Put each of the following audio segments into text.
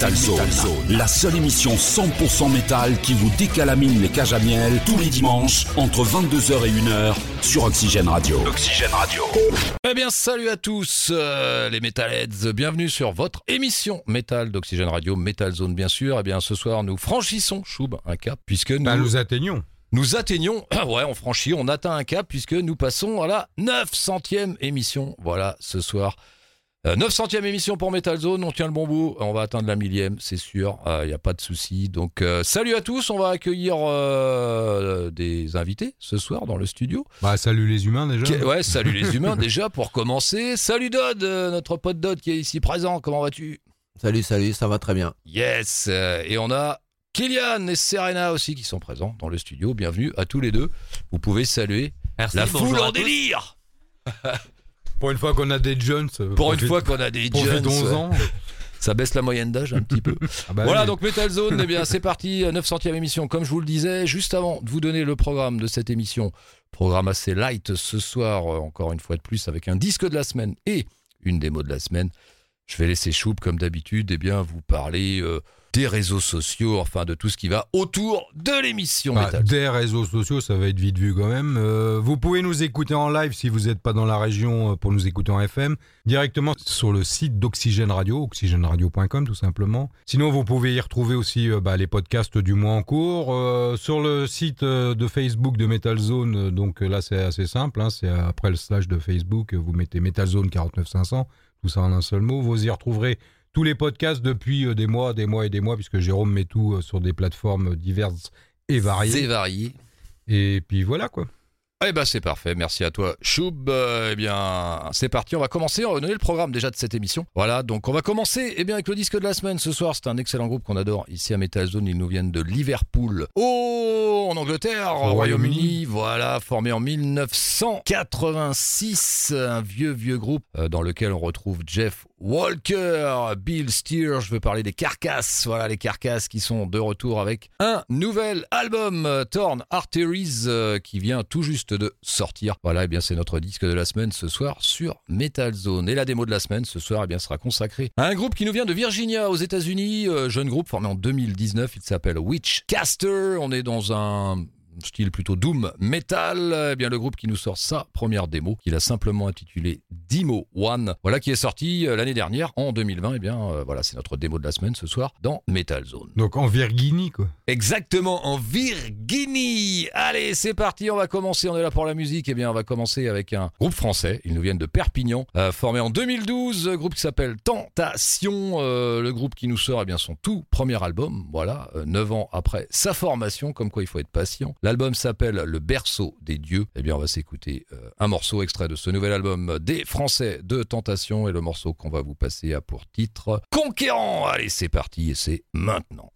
Metal Zone, la seule émission 100% métal qui vous décalamine les cages à miel tous les dimanches entre 22h et 1h sur Oxygène Radio. Oxygène Radio. Eh bien, salut à tous euh, les Metalheads, bienvenue sur votre émission Metal d'Oxygène Radio, Metal Zone bien sûr. Eh bien, ce soir, nous franchissons, Choub, un cap, puisque nous... Bah, nous atteignons. Nous atteignons, ah ouais, on franchit, on atteint un cap puisque nous passons à la 900e émission. Voilà, ce soir. Euh, 900e émission pour Metal Zone, on tient le bon bout, on va atteindre la millième, c'est sûr, il n'y a pas de souci. Donc euh, salut à tous, on va accueillir euh, des invités ce soir dans le studio. Bah salut les humains déjà. Qui- Ouais, salut les humains déjà pour commencer. Salut Dodd, euh, notre pote Dodd qui est ici présent, comment vas-tu? Salut, salut, ça va très bien. Yes euh, Et on a Kylian et Serena aussi qui sont présents dans le studio. Bienvenue à tous les deux. Vous pouvez saluer Merci, la foule en délire Pour une fois qu'on a des jeunes. euh, Pour une fois qu'on a des jeunes, 11 ouais. ans. ça baisse la moyenne d'âge un petit peu. Ah bah voilà oui. donc Metal Zone, eh bien c'est parti, 900e émission. Comme je vous le disais, juste avant de vous donner le programme de cette émission, programme assez light ce soir, euh, encore une fois de plus, avec un disque de la semaine et une démo de la semaine. Je vais laisser Choup, comme d'habitude, eh bien vous parler euh, des réseaux sociaux, enfin de tout ce qui va autour de l'émission Bah, Metal. des réseaux sociaux, ça va être vite vu quand même. Euh, vous pouvez nous écouter en live si vous n'êtes pas dans la région euh, pour nous écouter en FM, directement sur le site d'Oxygène Radio, oxygèneradio.com tout simplement. Sinon, vous pouvez y retrouver aussi euh, bah, les podcasts du mois en cours. Euh, sur le site de Facebook de Metal Zone, donc là c'est assez simple, hein, c'est après le slash de Facebook, vous mettez Metal Zone 49500, tout ça en un seul mot. Vous y retrouverez tous les podcasts depuis euh, des mois, des mois et des mois, puisque Jérôme met tout euh, sur des plateformes diverses et variées. C'est varié. Et puis voilà quoi. Eh ben c'est parfait, merci à toi Choub. Eh bien c'est parti, on va commencer, on va donner le programme déjà de cette émission. Voilà, donc on va commencer eh bien, avec le disque de la semaine ce soir. C'est un excellent groupe qu'on adore ici à Metal Zone, ils nous viennent de Liverpool. Oh, en Angleterre, au Royaume-Uni. Royaume-Uni, voilà, formé en 1986, un vieux vieux groupe euh, dans lequel on retrouve Jeff Walker, Bill Steer, je veux parler des Carcasses, voilà les Carcasses qui sont de retour avec un nouvel album, euh, Torn Arteries, euh, qui vient tout juste de sortir. Voilà, et bien c'est notre disque de la semaine ce soir sur Metal Zone. Et la démo de la semaine ce soir, bien sera consacrée à un groupe qui nous vient de Virginia aux États-Unis, euh, jeune groupe formé en 2019, il s'appelle Witchcaster. On est dans un style plutôt doom metal, eh bien le groupe qui nous sort sa première démo, qu'il a simplement intitulée Demo One, voilà qui est sorti euh, l'année dernière en 2020. Eh bien euh, voilà, c'est notre démo de la semaine ce soir dans Metal Zone. Donc en Virginie quoi. Exactement, en Virginie. Allez, c'est parti, on va commencer, on est là pour la musique. Eh bien, on va commencer avec un groupe français, ils nous viennent de Perpignan, euh, formé en 2012, euh, groupe qui s'appelle Tentation, euh, le groupe qui nous sort eh bien, son tout premier album, voilà, euh, 9 ans après sa formation, comme quoi il faut être patient. L'album s'appelle Le berceau des dieux. Eh bien, on va s'écouter euh, un morceau extrait de ce nouvel album des Français de Tentation, et le morceau qu'on va vous passer a pour titre Conquérant. Allez, c'est parti, et c'est maintenant.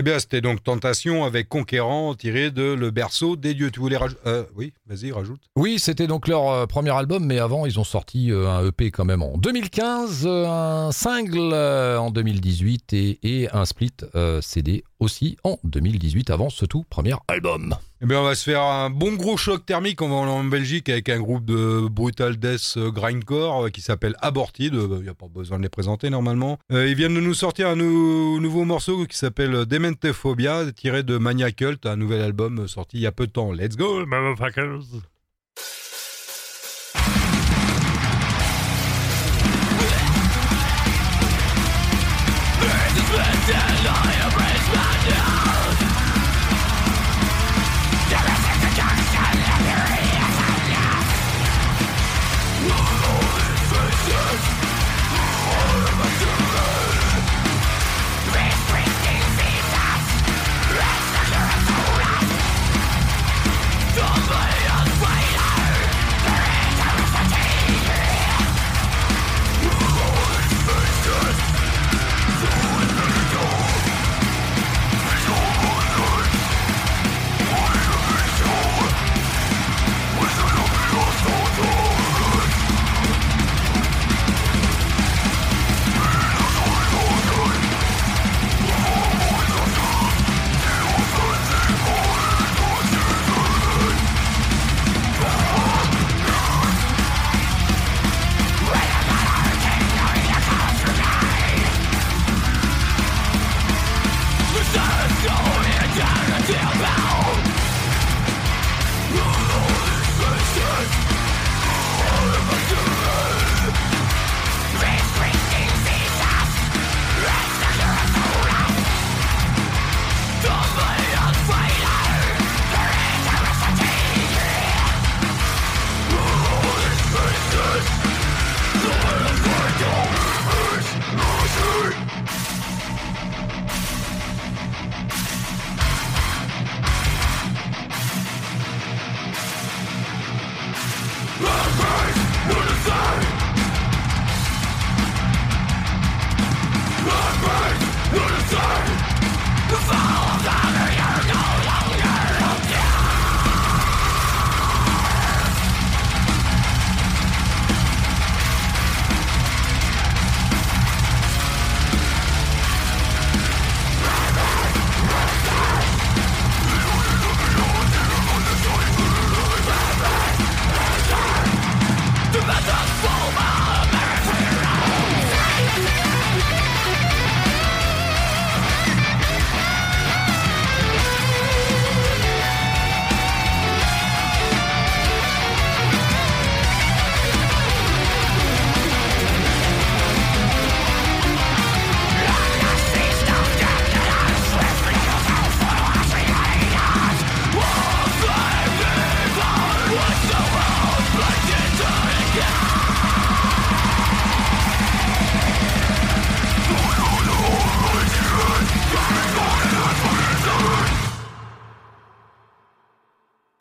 Eh bien, c'était donc Tentation avec Conquérant tiré de Le Berceau des dieux. Tu voulais rajouter euh, Oui, vas-y, rajoute. Oui, c'était donc leur euh, premier album, mais avant, ils ont sorti euh, un EP quand même en 2015, euh, un single en 2018 et, et un split CD aussi en 2018 avant ce tout premier album. Eh bien, on va se faire un bon gros choc thermique. On va en Belgique avec un groupe de brutal death euh, grindcore euh, qui s'appelle Aborted. Il n'y a pas besoin de les présenter normalement. Euh, ils viennent de nous sortir un nou- nouveau morceau qui s'appelle Dementephobia, tiré de Mania Cult, un nouvel album euh, sorti il y a peu de temps. Let's go, motherfuckers!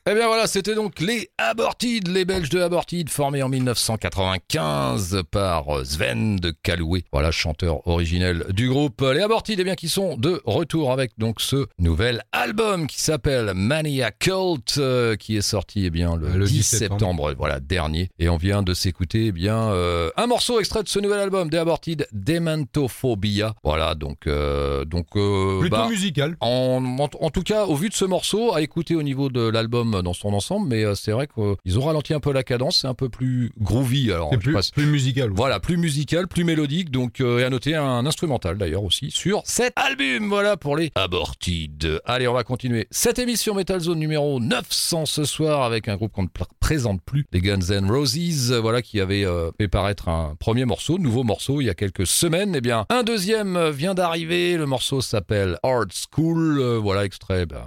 Eh bien voilà, c'était donc les Aborted, les Belges de Aborted, formés en 1995 par Sven de Caloué, voilà chanteur originel du groupe. Les Aborted, eh bien qui sont de retour avec donc ce nouvel album qui s'appelle Mania Cult, euh, qui est sorti eh bien le, Le 10 10 septembre, septembre. voilà dernier, et on vient de s'écouter eh bien euh, un morceau extrait de ce nouvel album des Aborted, Dementophobia. Voilà donc euh, donc euh, Plutôt bah, musical. en, en, en tout cas, au vu de ce morceau, à écouter au niveau de l'album dans son ensemble, mais euh, c'est vrai qu'ils ont ralenti un peu la cadence, c'est un peu plus groovy. Alors, plus, passe- plus musical. Voilà, plus musical, plus mélodique, donc euh, et à noter un instrumental d'ailleurs aussi sur cet album. Voilà pour les Aborted. Allez, on va continuer cette émission Metal Zone numéro 900 ce soir avec un groupe qu'on ne pr- présente plus, les Guns N' Roses, euh, voilà qui avait euh, fait paraître un premier morceau, nouveau morceau il y a quelques semaines. Eh bien, un deuxième euh, vient d'arriver. Le morceau s'appelle Hard School. Euh, voilà extrait. Ben,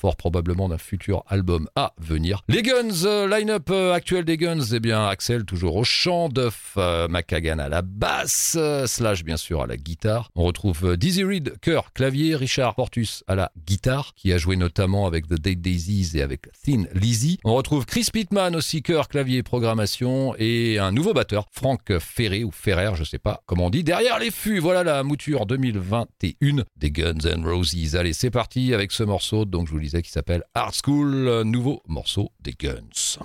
fort probablement d'un futur album à venir. Les Guns, euh, line-up euh, actuel des Guns, eh bien Axel toujours au chant, Duff euh, McKagan à la basse, Slash bien sûr à la guitare. On retrouve Dizzy Reed, chœur, clavier, Richard Portus à la guitare, qui a joué notamment avec The Dead Daisies et avec Thin Lizzy. On retrouve Chris Pittman aussi, chœur, clavier, programmation, et un nouveau batteur, Frank Ferré ou Ferrer, je sais pas comment on dit, derrière les fûts. Voilà la mouture 2021 des Guns N' Roses. Allez, c'est parti avec ce morceau, donc je vous qui s'appelle Art School, nouveau morceau des Guns.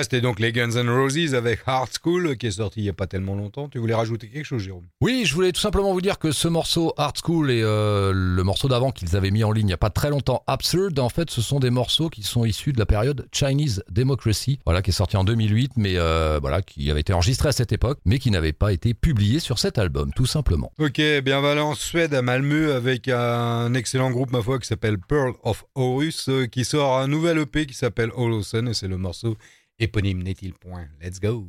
Bien, c'était donc les Guns N' Roses avec Hard School qui est sorti il n'y a pas tellement longtemps. Tu voulais rajouter quelque chose, Jérôme? Oui, je voulais tout simplement vous dire que ce morceau Hard School et euh, le morceau d'avant qu'ils avaient mis en ligne il n'y a pas très longtemps, Absurd, en fait, ce sont des morceaux qui sont issus de la période Chinese Democracy, voilà, qui est sorti en 2008, mais euh, voilà, qui avait été enregistré à cette époque, mais qui n'avait pas été publié sur cet album, tout simplement. Ok, bien voilà en Suède, à Malmö, avec un excellent groupe, ma foi, qui s'appelle Pearl of Horus, euh, qui sort un nouvel EP qui s'appelle Hollow Sun, et c'est le morceau éponyme n'est-il point? Let's go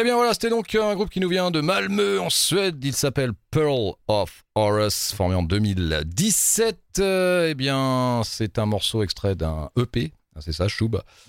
Eh bien voilà, c'était donc un groupe qui nous vient de Malmö en Suède. Il s'appelle Pearl of Horus, formé en 2017. eh bien, c'est un morceau extrait d'un EP. Ah, c'est ça.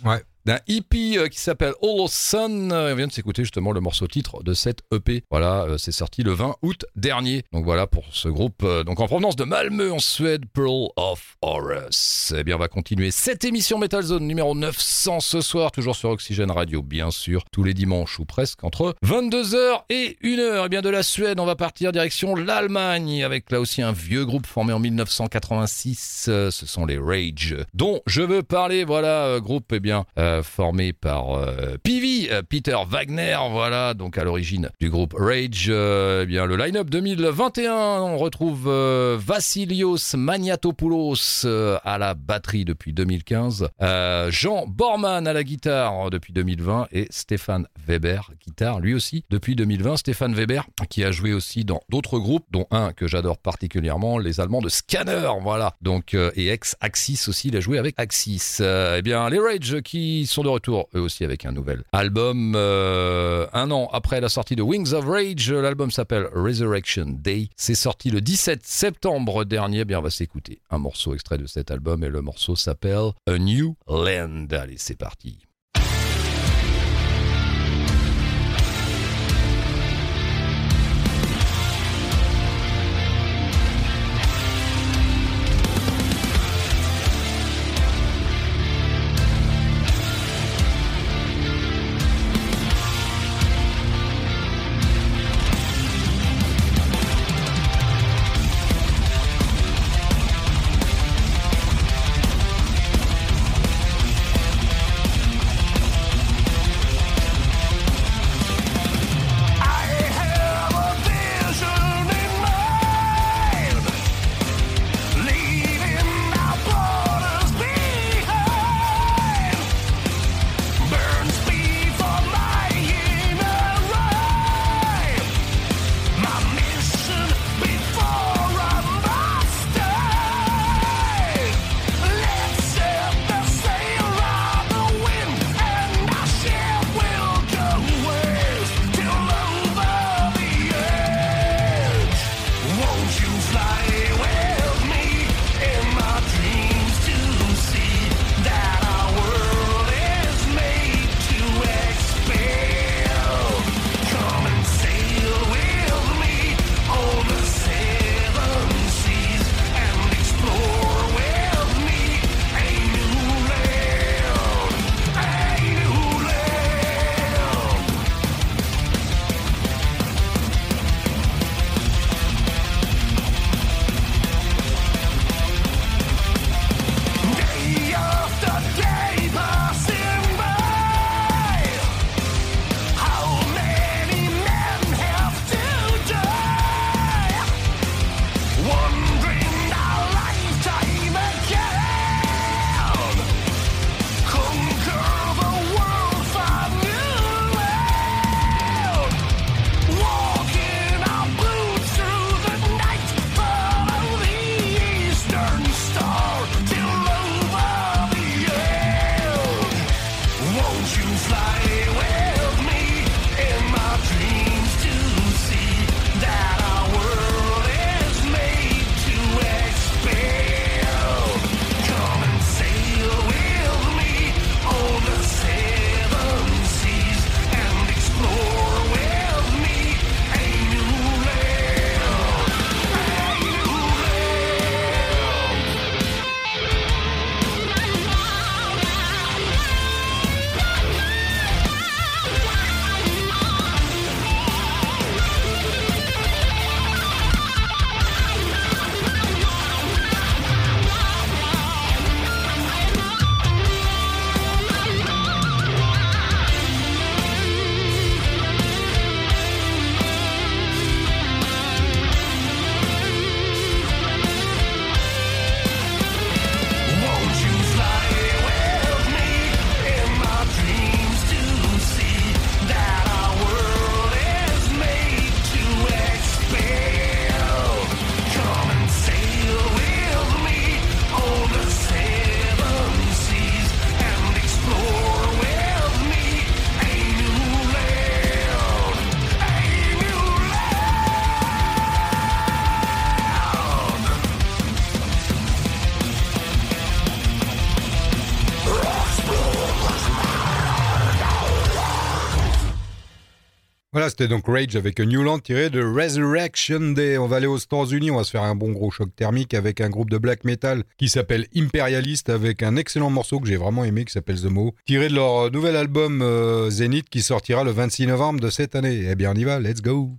Ouais d'un hippie euh, qui s'appelle Hollow Sun. On vient de s'écouter justement le morceau titre de cette EP. Voilà, euh, c'est sorti le 20 août dernier. Donc voilà pour ce groupe. Euh, donc en provenance de Malmö en Suède, Pearl of Horus. Eh bien, on va continuer cette émission Metal Zone numéro 900 ce soir, toujours sur Oxygène Radio, bien sûr, tous les dimanches ou presque entre 22h et 1h. Eh bien, de la Suède, on va partir direction l'Allemagne avec là aussi un vieux groupe formé en 1986. Ce sont les Rage, dont je veux parler. Voilà, groupe, eh bien, formé par euh, euh, Peter Wagner, voilà, donc à l'origine du groupe Rage. Euh, eh bien, le line-up 2021, on retrouve Vassilios Maniatopoulos à la batterie depuis 2015, Jean Borman à la guitare depuis 2020 et Stéphane Weber, guitare lui aussi depuis 2020. Stéphane Weber qui a joué aussi dans d'autres groupes, dont un que j'adore particulièrement, les Allemands de Scanner, voilà. Donc, et ex-Axis aussi, il a joué avec Axis. eh bien, les Rage qui sont de retour eux aussi avec un nouvel album. Euh, un an après la sortie de Wings of Rage, l'album s'appelle Resurrection Day. C'est sorti le 17 septembre dernier. Bien, on va s'écouter un morceau extrait de cet album et le morceau s'appelle A New Land. Allez, c'est parti. Voilà, c'était donc Rage avec Newland tiré de Resurrection Day. On va aller aux États-Unis, on va se faire un bon gros choc thermique avec un groupe de black metal qui s'appelle Imperialist avec un excellent morceau que j'ai vraiment aimé qui s'appelle The Mo, tiré de leur nouvel album euh, Zenith qui sortira le 26 novembre de cette année. Eh bien, on y va, let's go!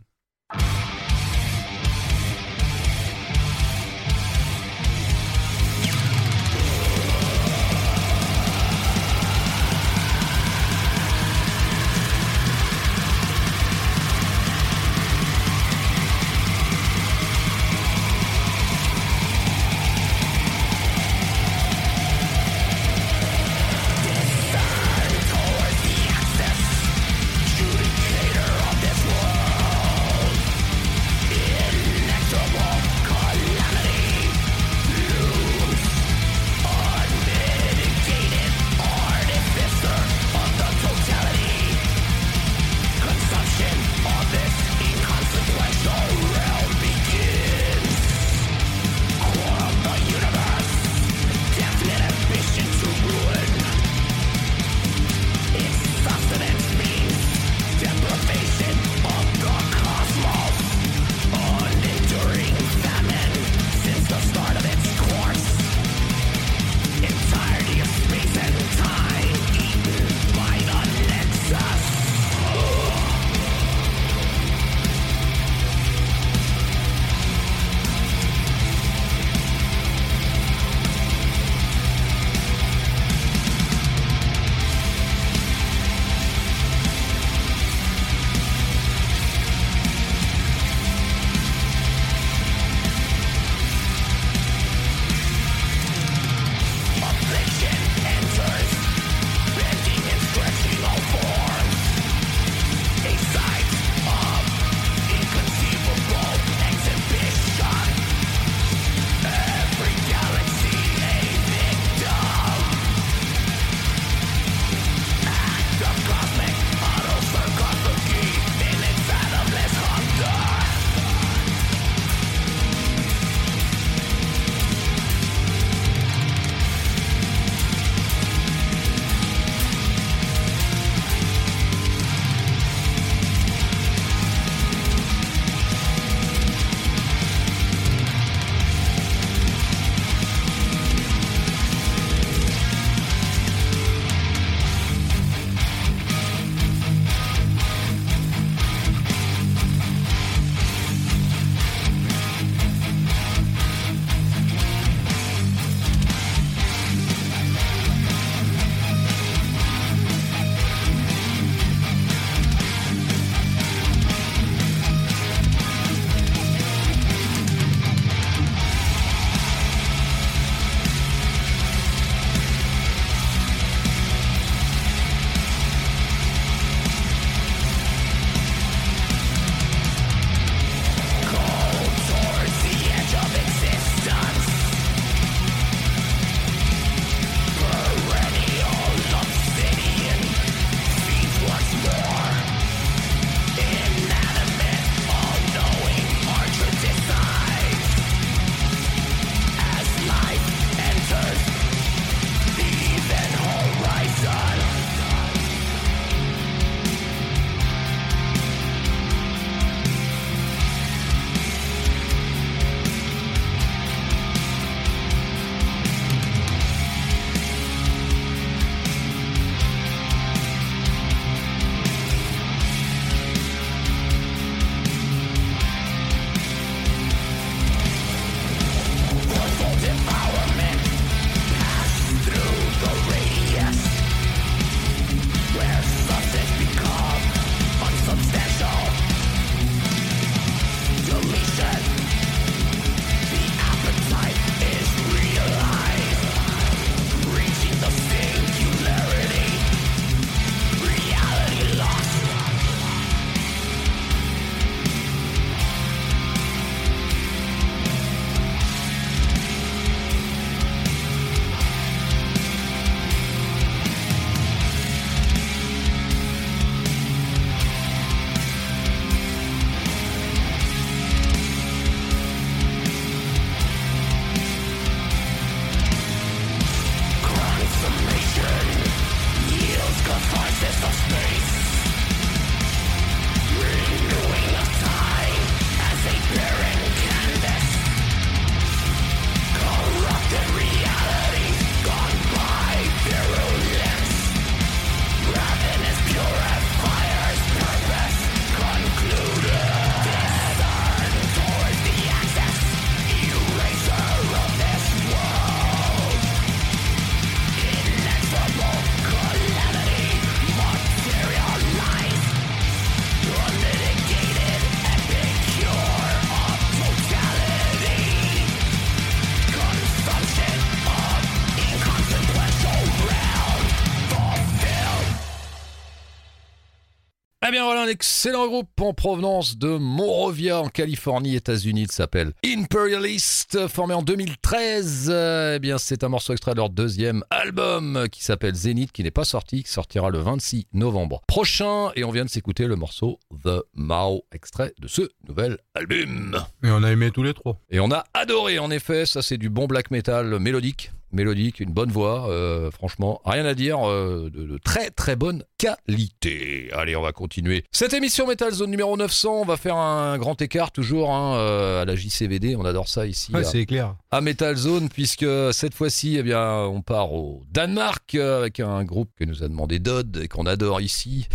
Excellent groupe en provenance de Monrovia en Californie, États-Unis. Il s'appelle Imperialist, formé en 2013. Eh bien c'est un morceau extrait de leur deuxième album qui s'appelle Zenith, qui n'est pas sorti, qui sortira le 26 novembre prochain. Et on vient de s'écouter le morceau The Mao, extrait de ce nouvel album. Et on a aimé tous les trois. Et on a adoré en effet, ça c'est du bon black metal mélodique mélodique, une bonne voix, euh, franchement, rien à dire, euh, de, très très bonne qualité. Allez, on va continuer. Cette émission Metal Zone numéro 900, on va faire un grand écart toujours hein, euh, à la JCVD, on adore ça ici. Ouais, c'est clair. À Metal Zone, puisque cette fois-ci, eh bien, on part au Danemark avec un groupe que nous a demandé Dodd et qu'on adore ici.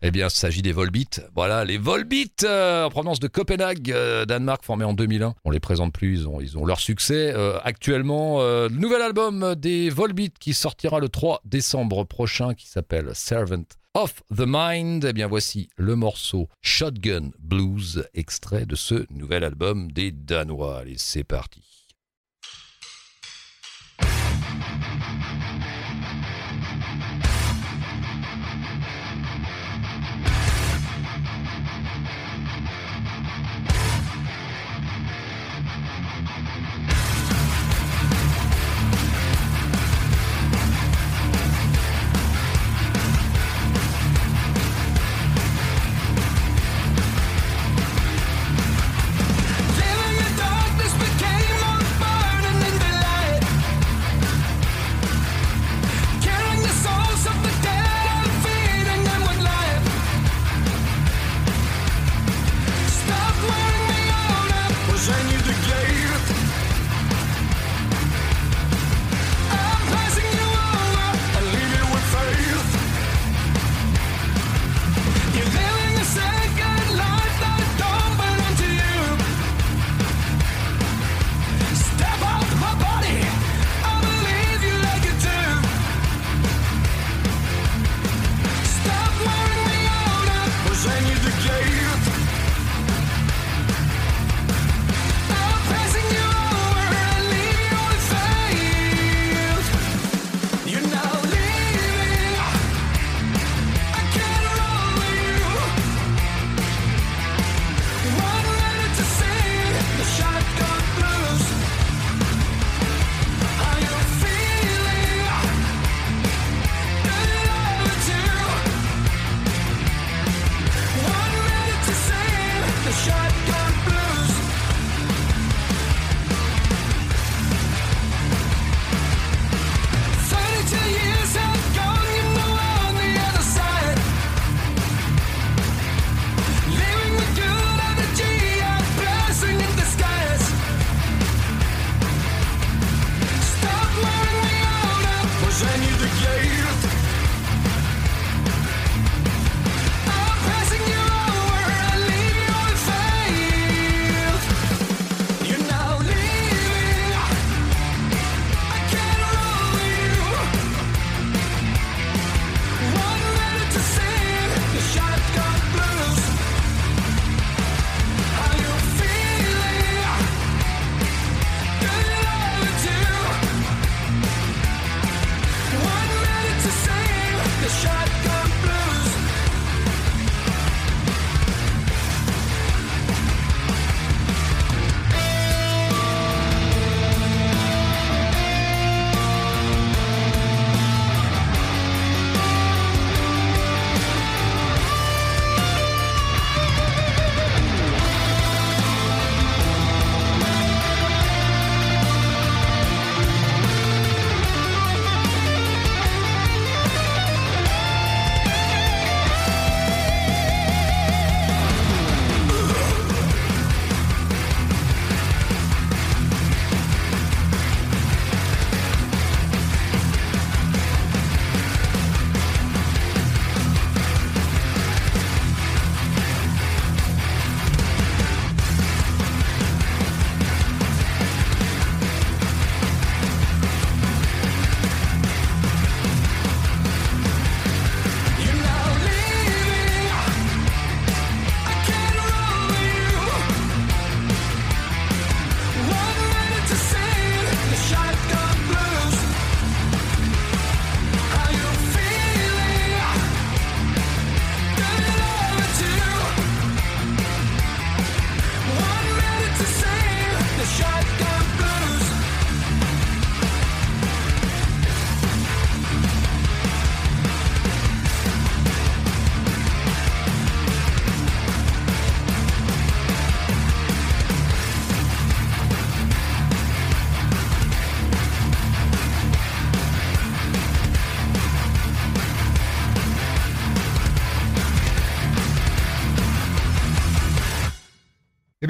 Eh bien, il s'agit des Volbeat. Voilà, les Volbeat, en provenance de Copenhague, Danemark, formé en 2001. On les présente plus, ils ont, ils ont leur succès. actuellement, nouvel album des Volbeat qui sortira le 3 décembre prochain qui s'appelle Servant of the Mind. Eh bien voici le morceau Shotgun Blues, extrait de ce nouvel album des Danois. Allez, c'est parti.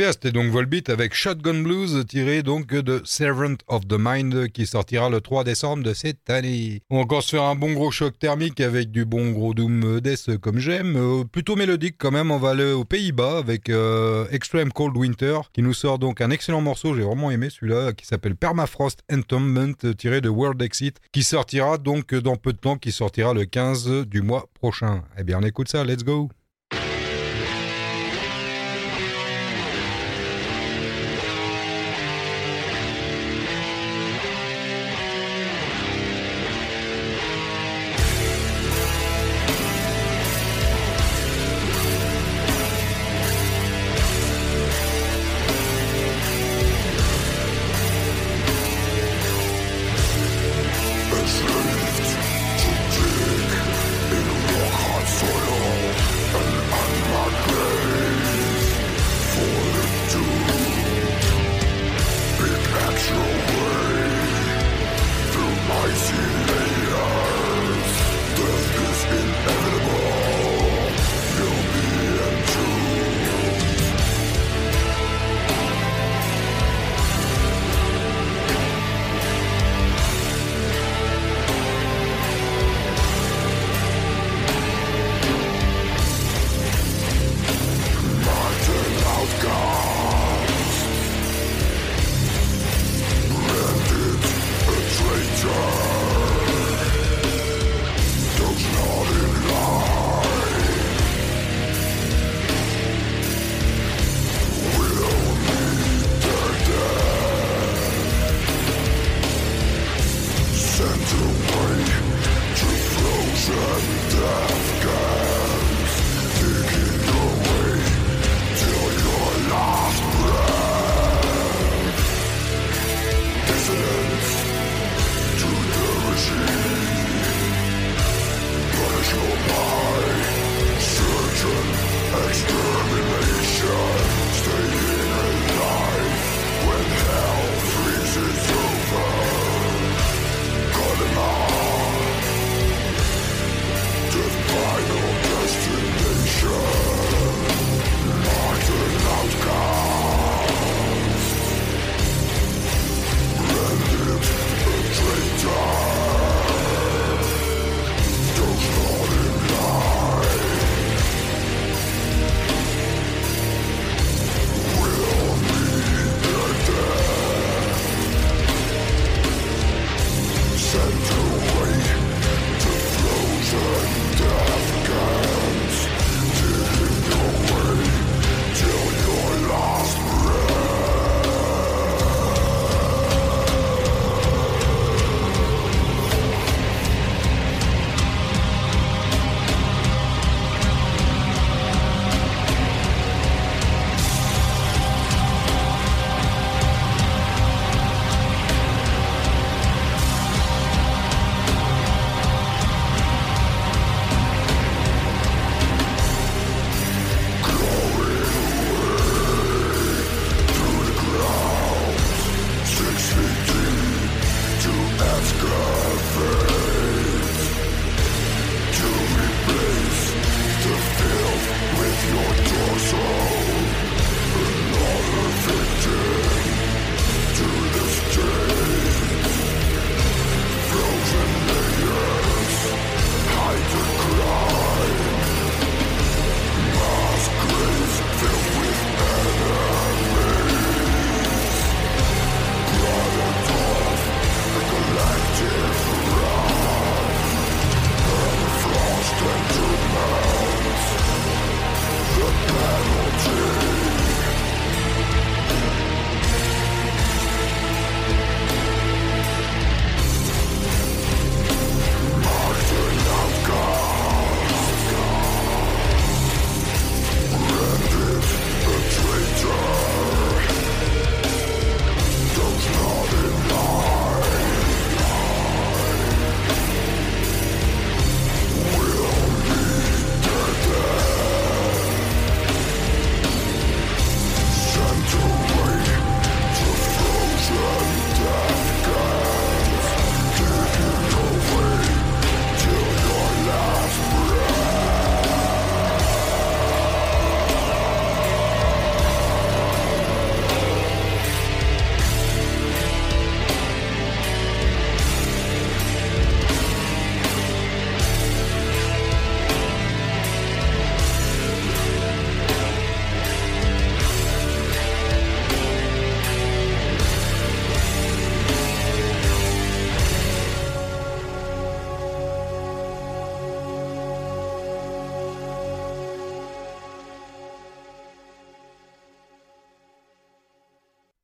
Bien, c'était donc Volbeat avec Shotgun Blues, tiré donc de Servant of the Mind, qui sortira le 3 décembre de cette année. On va encore se faire un bon gros choc thermique avec du bon gros Doom Death comme j'aime. Euh, plutôt mélodique quand même, on va aller aux Pays-Bas avec euh, Extreme Cold Winter, qui nous sort donc un excellent morceau, j'ai vraiment aimé celui-là, qui s'appelle Permafrost Entombment, tiré de World Exit, qui sortira donc dans peu de temps, qui sortira le 15 du mois prochain. Eh bien, on écoute ça, let's go!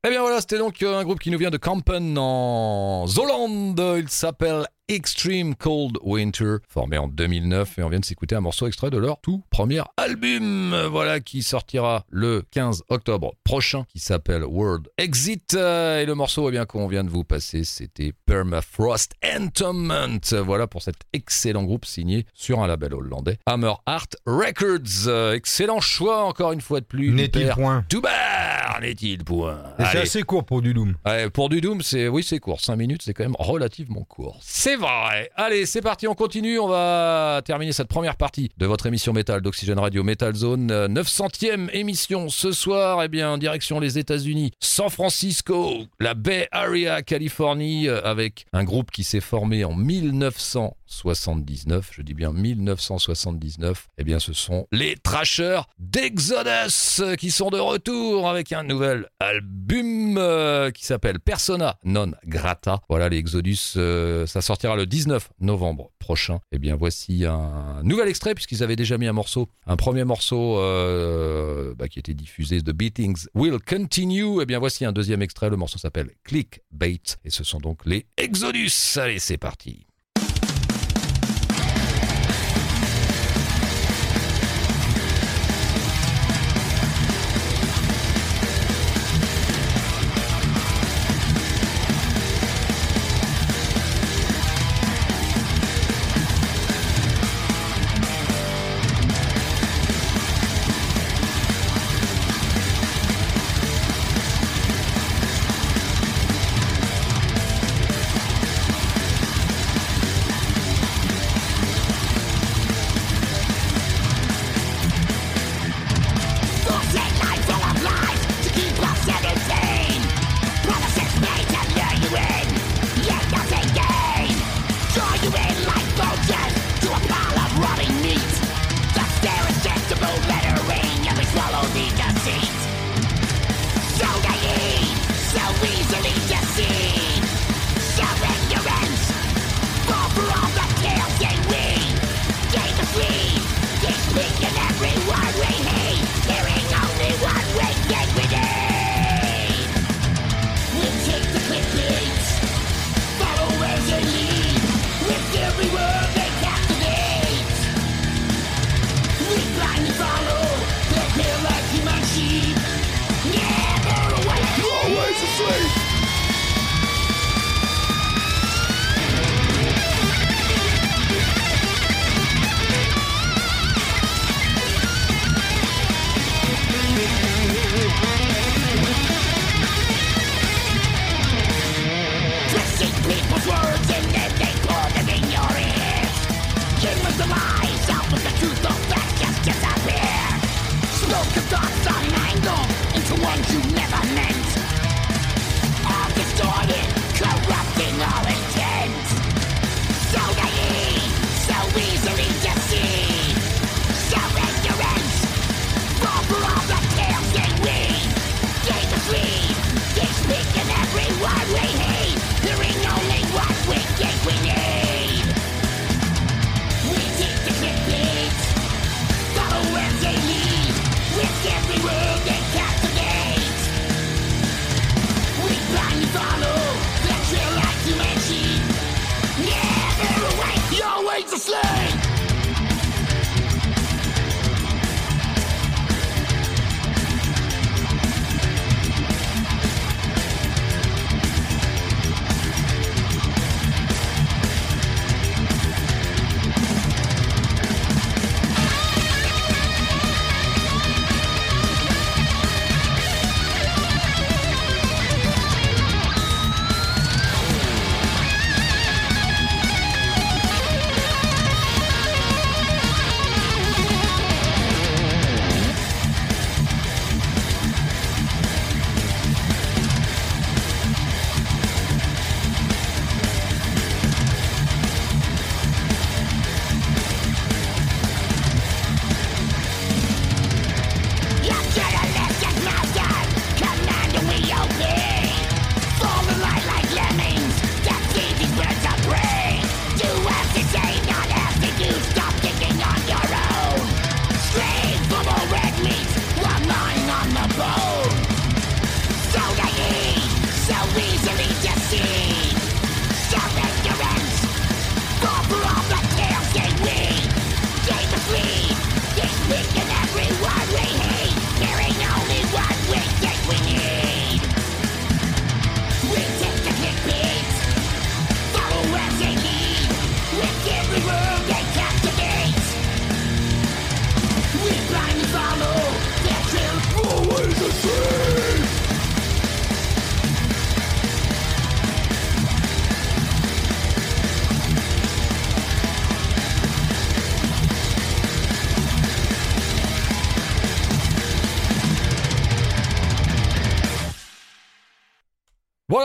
Eh bien voilà, c'était donc euh, un groupe qui nous vient de Kampen en Zolande. Il s'appelle Extreme Cold Winter, formé en 2009 et on vient de s'écouter un morceau extrait de leur tout premier album, voilà, qui sortira le 15 octobre prochain, qui s'appelle World Exit. Et le morceau eh bien qu'on vient de vous passer, c'était Permafrost Entombment. Voilà pour cet excellent groupe signé sur un label hollandais, Hammer Art Records. Excellent choix encore une fois de plus. N'est-il point Toubar, n'est-il point? C'est assez court pour du Doom. Ouais, pour du Doom, c'est oui, c'est court. 5 minutes, c'est quand même relativement court. C'est Allez, c'est parti, on continue. On va terminer cette première partie de votre émission métal d'Oxygène Radio Metal Zone. 900e émission ce soir. Eh bien, en direction les États-Unis, San Francisco, la Bay Area, Californie, euh, avec un groupe qui s'est formé en 1979. Je dis bien 1979. Eh bien, ce sont les Trashers d'Exodus qui sont de retour avec un nouvel album euh, qui s'appelle Persona non grata. Voilà, les Exodus, euh, ça sortira le 19 novembre prochain. Eh bien, voici un nouvel extrait, puisqu'ils avaient déjà mis un morceau, un premier morceau euh, bah, qui était diffusé, The Beatings Will Continue. Eh bien, voici un deuxième extrait. Le morceau s'appelle Clickbait. Et ce sont donc les Exodus. Allez, c'est parti.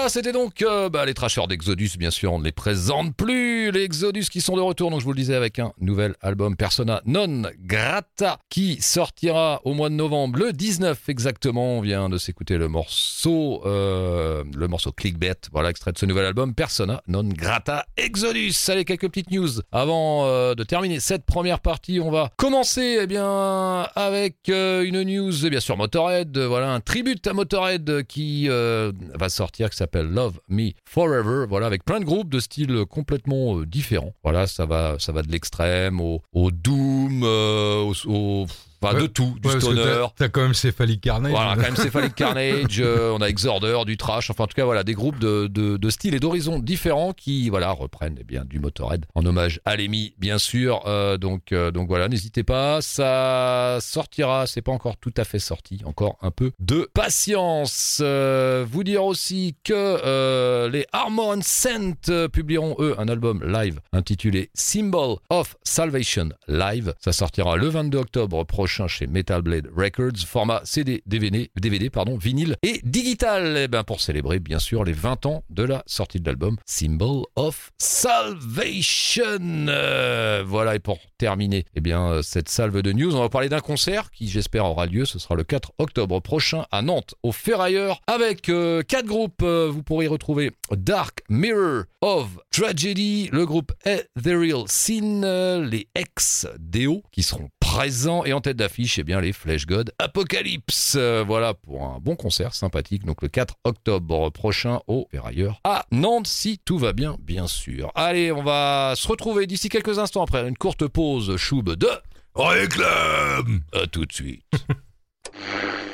C'était donc euh, bah, les trashers d'Exodus, bien sûr, on ne les présente plus. Les Exodus qui sont de retour, donc je vous le disais, avec un nouvel album Persona Non Grata qui sortira au mois de novembre, le 19 exactement. On vient de s'écouter le morceau, euh, le morceau Clickbait, voilà, extrait de ce nouvel album Persona Non Grata Exodus. Allez, quelques petites news avant euh, de terminer cette première partie. On va commencer eh bien, avec euh, une news, bien sûr, Motorhead. Voilà, un tribute à Motorhead qui va sortir, qui s'appelle Love Me Forever. Voilà, avec plein de groupes de styles complètement différents. Voilà, ça va, ça va de l'extrême au, doom, euh, au, au- enfin, Ouais. de tout, du Ouais, stoner. t'as- quand même Cephalic Carnage. Voilà, quand même Cephalic Carnage, euh, on a Exorder, du trash, enfin en tout cas voilà, des groupes de, de, de styles et d'horizons différents qui voilà reprennent eh bien du Motorhead en hommage à Lemmy bien sûr. Euh, donc euh, donc voilà, n'hésitez pas, ça sortira, c'est pas encore tout à fait sorti, encore un peu de patience. Euh, vous dire aussi que les Armor and Scent publieront eux un album live intitulé Symbol of Salvation Live. Ça sortira le 22 octobre prochain chez Metal Blade Records, format CD, DVD, pardon, vinyle et digital. Et ben pour célébrer bien sûr les 20 ans de la sortie de l'album Symbol of Salvation. Euh, voilà et pour terminer, eh bien euh, cette salve de news, on va parler d'un concert qui j'espère aura lieu. Ce sera le 4 octobre prochain à Nantes au Ferrailleur avec euh, quatre groupes. Euh, vous pourrez retrouver Dark Mirror of Tragedy, le groupe Ethereal Sin, euh, les ex-Deo qui seront présents et en tête d'affiche, eh bien les Flesh God Apocalypse. Euh, voilà pour un bon concert sympathique. Donc le 4 octobre prochain au Ferrailleur à Nantes si tout va bien, bien sûr. Allez, on va se retrouver d'ici quelques instants après une courte pause choube de réclame. À tout de suite.